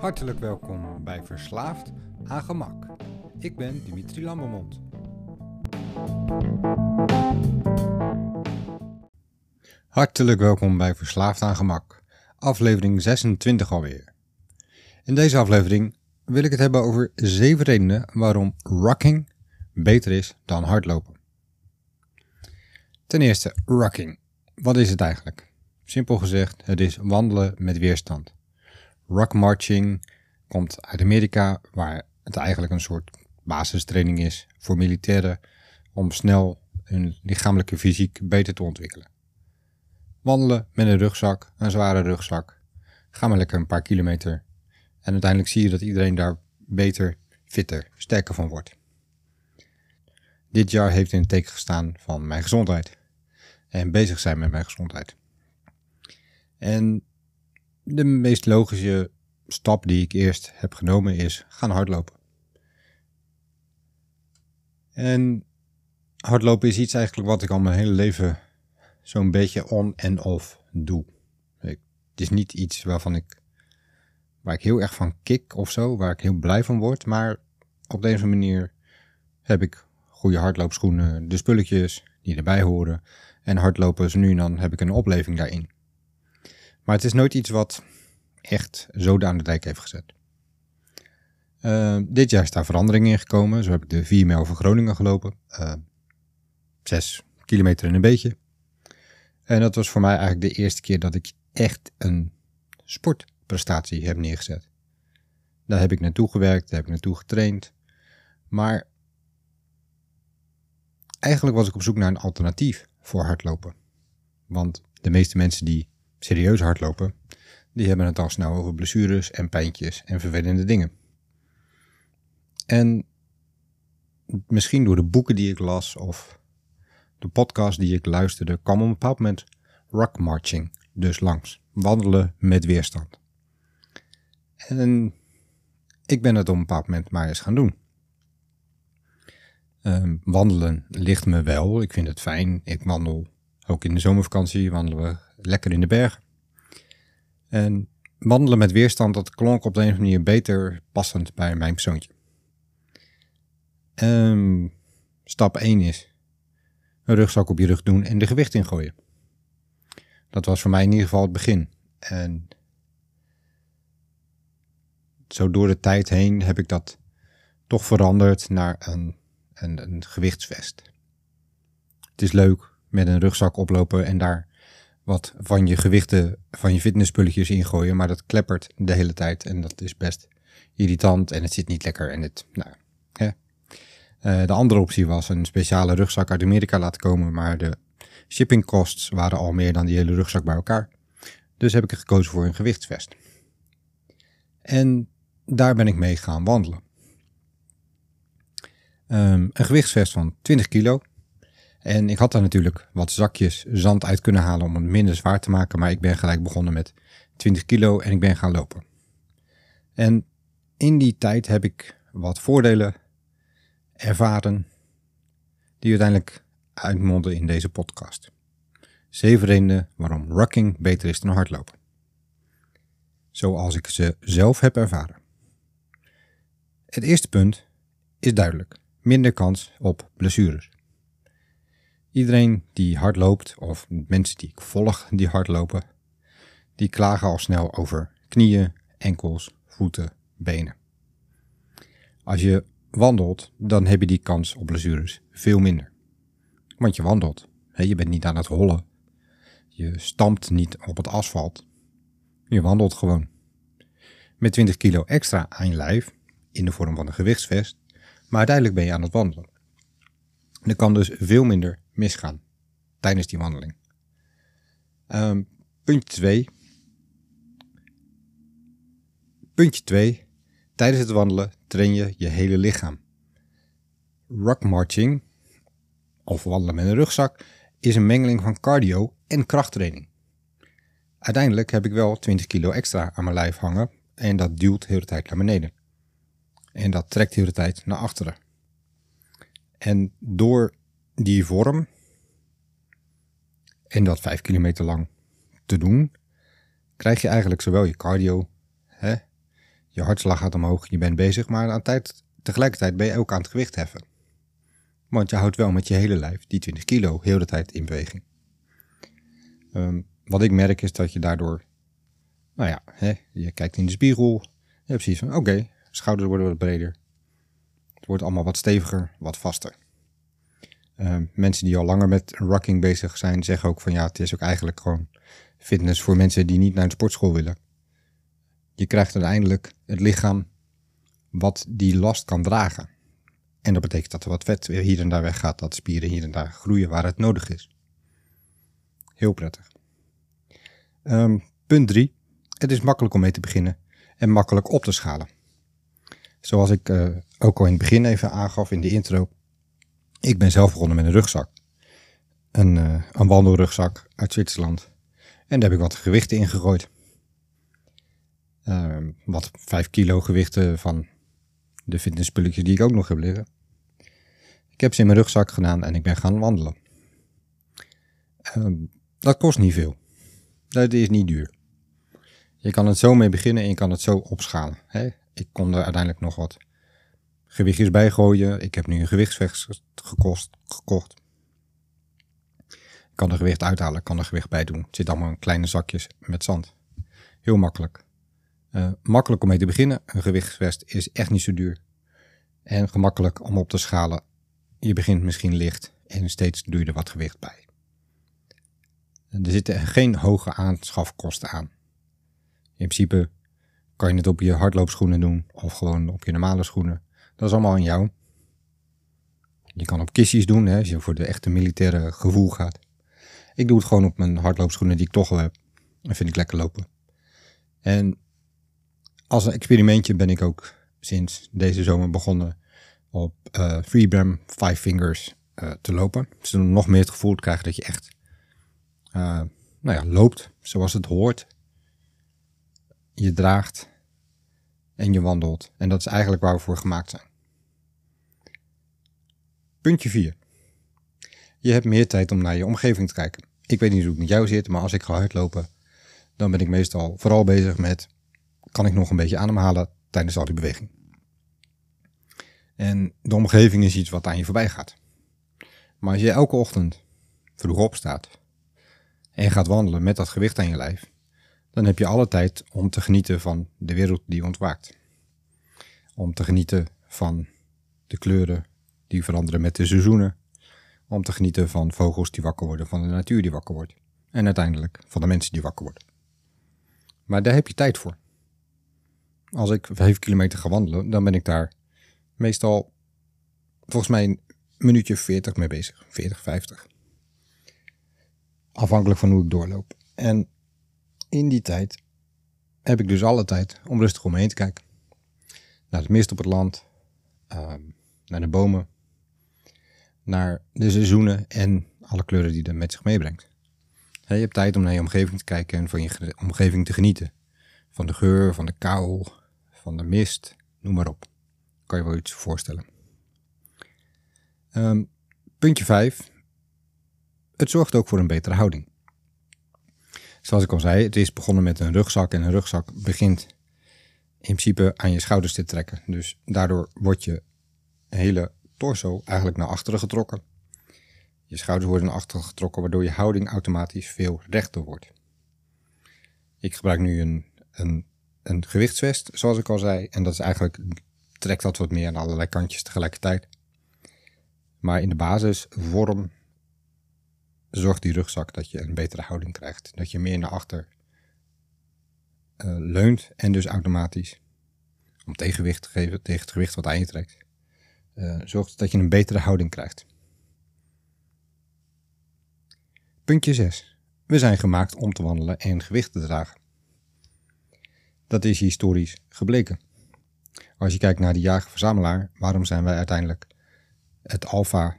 Hartelijk welkom bij Verslaafd aan Gemak. Ik ben Dimitri Lambermond. Hartelijk welkom bij Verslaafd aan Gemak, aflevering 26 alweer. In deze aflevering wil ik het hebben over 7 redenen waarom rocking beter is dan hardlopen. Ten eerste, rocking. Wat is het eigenlijk? Simpel gezegd, het is wandelen met weerstand. Rock marching komt uit Amerika, waar het eigenlijk een soort basistraining is voor militairen om snel hun lichamelijke fysiek beter te ontwikkelen. Wandelen met een rugzak, een zware rugzak. Ga maar lekker een paar kilometer. En uiteindelijk zie je dat iedereen daar beter, fitter, sterker van wordt. Dit jaar heeft in het teken gestaan van mijn gezondheid. En bezig zijn met mijn gezondheid. En de meest logische stap die ik eerst heb genomen is gaan hardlopen. En hardlopen is iets eigenlijk wat ik al mijn hele leven zo'n beetje on en off doe. het is niet iets waarvan ik, waar ik heel erg van kick of zo, waar ik heel blij van word, maar op deze manier heb ik goede hardloopschoenen, de spulletjes die erbij horen en hardlopen, zo nu en dan heb ik een opleving daarin. Maar het is nooit iets wat echt zo aan de dijk heeft gezet. Uh, dit jaar is daar verandering in gekomen. Zo heb ik de 4 mijl van Groningen gelopen. Uh, 6 kilometer en een beetje. En dat was voor mij eigenlijk de eerste keer dat ik echt een sportprestatie heb neergezet. Daar heb ik naartoe gewerkt, daar heb ik naartoe getraind. Maar eigenlijk was ik op zoek naar een alternatief voor hardlopen. Want de meeste mensen die serieus hardlopen, die hebben het al snel over blessures en pijntjes en vervelende dingen. En misschien door de boeken die ik las of de podcast die ik luisterde, kwam op een bepaald moment rock marching dus langs. Wandelen met weerstand. En ik ben het op een bepaald moment maar eens gaan doen. Um, wandelen ligt me wel. Ik vind het fijn. Ik wandel ook in de zomervakantie. Wandelen we lekker in de bergen. En wandelen met weerstand, dat klonk op de een of andere manier beter passend bij mijn persoontje. Um, stap 1 is een rugzak op je rug doen en de gewicht ingooien. Dat was voor mij in ieder geval het begin. En zo door de tijd heen heb ik dat toch veranderd naar een, een, een gewichtsvest. Het is leuk met een rugzak oplopen en daar wat van je gewichten, van je fitnesspulletjes ingooien, maar dat kleppert de hele tijd en dat is best irritant en het zit niet lekker en het, nou, hè. Uh, de andere optie was een speciale rugzak uit Amerika laten komen, maar de shipping costs waren al meer dan die hele rugzak bij elkaar. Dus heb ik gekozen voor een gewichtsvest. En daar ben ik mee gaan wandelen. Um, een gewichtsvest van 20 kilo. En ik had daar natuurlijk wat zakjes zand uit kunnen halen om het minder zwaar te maken, maar ik ben gelijk begonnen met 20 kilo en ik ben gaan lopen. En in die tijd heb ik wat voordelen ervaren die uiteindelijk uitmonden in deze podcast. Zeven redenen waarom rocking beter is dan hardlopen. Zoals ik ze zelf heb ervaren. Het eerste punt is duidelijk. Minder kans op blessures. Iedereen die hard loopt, of mensen die ik volg die hard lopen, die klagen al snel over knieën, enkels, voeten, benen. Als je wandelt, dan heb je die kans op blessures veel minder. Want je wandelt. Je bent niet aan het hollen. Je stampt niet op het asfalt. Je wandelt gewoon. Met 20 kilo extra aan je lijf, in de vorm van een gewichtsvest, maar uiteindelijk ben je aan het wandelen. Er kan dus veel minder misgaan tijdens die wandeling. Puntje 2. Puntje 2. Tijdens het wandelen train je je hele lichaam. Rock marching, of wandelen met een rugzak, is een mengeling van cardio en krachttraining. Uiteindelijk heb ik wel 20 kilo extra aan mijn lijf hangen en dat duwt de hele tijd naar beneden. En dat trekt de hele tijd naar achteren. En door die vorm en dat 5 kilometer lang te doen, krijg je eigenlijk zowel je cardio, hè, Je hartslag gaat omhoog, je bent bezig, maar aan tijd, tegelijkertijd ben je ook aan het gewicht heffen. Want je houdt wel met je hele lijf die 20 kilo heel de tijd in beweging. Um, wat ik merk is dat je daardoor, nou ja, hè, je kijkt in de spiegel. Je hebt precies van, oké, schouders worden wat breder. Het wordt allemaal wat steviger, wat vaster. Um, mensen die al langer met rocking bezig zijn, zeggen ook van ja, het is ook eigenlijk gewoon fitness voor mensen die niet naar de sportschool willen. Je krijgt uiteindelijk het lichaam wat die last kan dragen. En dat betekent dat er wat vet hier en daar weggaat, dat spieren hier en daar groeien waar het nodig is. Heel prettig. Um, punt 3. Het is makkelijk om mee te beginnen en makkelijk op te schalen. Zoals ik uh, ook al in het begin even aangaf in de intro. Ik ben zelf begonnen met een rugzak. Een, uh, een wandelrugzak uit Zwitserland. En daar heb ik wat gewichten in gegooid. Uh, wat 5 kilo gewichten van de fitnesspulletjes die ik ook nog heb liggen. Ik heb ze in mijn rugzak gedaan en ik ben gaan wandelen. Uh, dat kost niet veel. Dat is niet duur. Je kan het zo mee beginnen en je kan het zo opschalen. Hè? Ik kon er uiteindelijk nog wat gewichtjes bij gooien. Ik heb nu een gewichtsvest gekocht. Ik kan er gewicht uithalen, kan er gewicht bij doen. Het zit allemaal in kleine zakjes met zand. Heel makkelijk. Uh, makkelijk om mee te beginnen. Een gewichtsvest is echt niet zo duur. En gemakkelijk om op te schalen. Je begint misschien licht en steeds doe je er wat gewicht bij. Er zitten geen hoge aanschafkosten aan. In principe kan je het op je hardloopschoenen doen of gewoon op je normale schoenen. Dat is allemaal aan jou. Je kan op kistjes doen hè, als je voor de echte militaire gevoel gaat. Ik doe het gewoon op mijn hardloopschoenen die ik toch al heb. En vind ik lekker lopen. En als een experimentje ben ik ook sinds deze zomer begonnen op uh, Freebram Five Fingers uh, te lopen. Dus dan nog meer het gevoel te krijgen dat je echt uh, nou ja, loopt zoals het hoort. Je draagt en je wandelt. En dat is eigenlijk waar we voor gemaakt zijn. Puntje 4. Je hebt meer tijd om naar je omgeving te kijken. Ik weet niet hoe het met jou zit, maar als ik ga hardlopen, dan ben ik meestal vooral bezig met: kan ik nog een beetje ademhalen tijdens al die beweging? En de omgeving is iets wat aan je voorbij gaat. Maar als je elke ochtend vroeg opstaat en gaat wandelen met dat gewicht aan je lijf, dan heb je alle tijd om te genieten van de wereld die ontwaakt. Om te genieten van de kleuren die veranderen met de seizoenen. Om te genieten van vogels die wakker worden, van de natuur die wakker wordt. En uiteindelijk van de mensen die wakker worden. Maar daar heb je tijd voor. Als ik 5 kilometer ga wandelen, dan ben ik daar meestal volgens mij een minuutje 40 mee bezig. 40, 50. Afhankelijk van hoe ik doorloop. En in die tijd heb ik dus alle tijd om rustig om me heen te kijken. Naar het mist op het land, ehm, naar de bomen, naar de seizoenen en alle kleuren die dat met zich meebrengt. je hebt tijd om naar je omgeving te kijken en van je omgeving te genieten. Van de geur, van de kou, van de mist, noem maar op. Kan je wel iets voorstellen. Um, puntje 5. Het zorgt ook voor een betere houding. Zoals ik al zei, het is begonnen met een rugzak en een rugzak begint in principe aan je schouders te trekken. Dus daardoor wordt je hele torso eigenlijk naar achteren getrokken. Je schouders worden naar achteren getrokken, waardoor je houding automatisch veel rechter wordt. Ik gebruik nu een, een, een gewichtsvest, zoals ik al zei. En dat is eigenlijk, trekt dat wat meer aan allerlei kantjes tegelijkertijd. Maar in de basisvorm zorgt die rugzak dat je een betere houding krijgt. Dat je meer naar achter uh, leunt en dus automatisch, om tegenwicht te geven tegen het gewicht wat aan je trekt, uh, zorgt dat je een betere houding krijgt. Puntje 6. We zijn gemaakt om te wandelen en gewicht te dragen. Dat is historisch gebleken. Als je kijkt naar de jager-verzamelaar, waarom zijn wij uiteindelijk het alfa,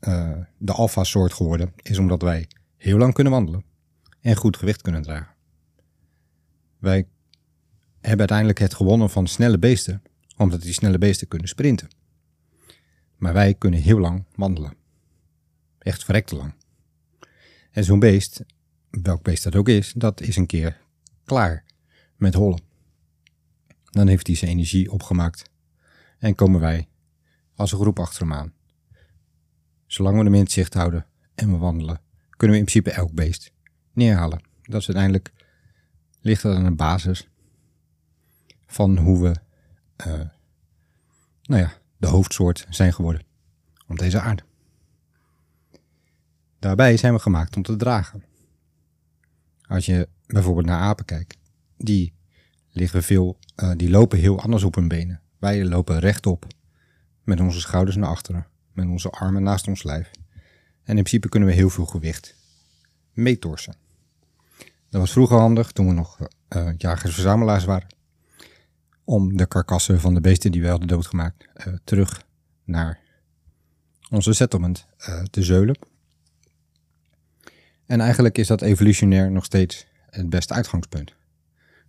uh, de alfa-soort geworden? Is omdat wij heel lang kunnen wandelen en goed gewicht kunnen dragen. Wij hebben uiteindelijk het gewonnen van snelle beesten, omdat die snelle beesten kunnen sprinten. Maar wij kunnen heel lang wandelen. Echt verrekte lang. En zo'n beest, welk beest dat ook is, dat is een keer klaar met hollen. Dan heeft hij zijn energie opgemaakt en komen wij als een groep achter hem aan. Zolang we hem in het zicht houden en we wandelen, kunnen we in principe elk beest neerhalen. Dat is uiteindelijk ligt dat aan de basis van hoe we, uh, nou ja, de hoofdsoort zijn geworden op deze aarde. Daarbij zijn we gemaakt om te dragen. Als je bijvoorbeeld naar apen kijkt, die, liggen veel, uh, die lopen heel anders op hun benen. Wij lopen rechtop, met onze schouders naar achteren, met onze armen naast ons lijf. En in principe kunnen we heel veel gewicht meetorsen. Dat was vroeger handig, toen we nog uh, jagers-verzamelaars waren, om de karkassen van de beesten die we hadden doodgemaakt uh, terug naar onze settlement uh, te zeulen. En eigenlijk is dat evolutionair nog steeds het beste uitgangspunt.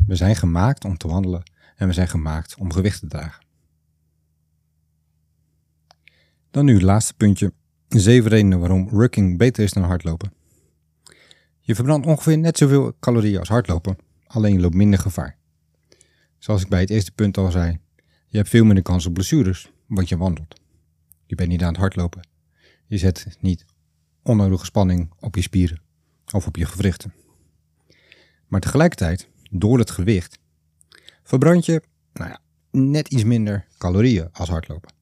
We zijn gemaakt om te wandelen en we zijn gemaakt om gewicht te dragen. Dan nu het laatste puntje. Zeven redenen waarom rucking beter is dan hardlopen. Je verbrandt ongeveer net zoveel calorieën als hardlopen, alleen je loopt minder gevaar. Zoals ik bij het eerste punt al zei, je hebt veel minder kans op blessures, want je wandelt. Je bent niet aan het hardlopen. Je zet niet onnodige spanning op je spieren of op je gewrichten. Maar tegelijkertijd, door het gewicht, verbrand je nou ja, net iets minder calorieën als hardlopen.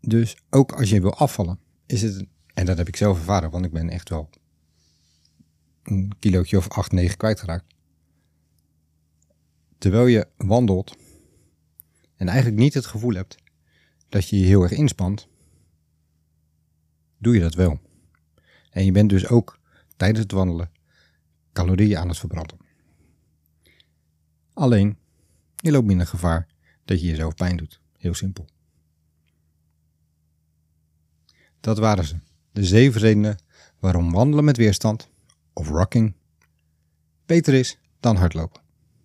Dus ook als je wil afvallen, is het, en dat heb ik zelf ervaren, want ik ben echt wel een kilootje of 8, 9 kwijtgeraakt. Terwijl je wandelt en eigenlijk niet het gevoel hebt dat je je heel erg inspant, doe je dat wel. En je bent dus ook tijdens het wandelen calorieën aan het verbranden. Alleen, je loopt minder gevaar dat je jezelf pijn doet. Heel simpel. Dat waren ze. De zeven redenen waarom wandelen met weerstand, of rocking, beter is dan hardlopen.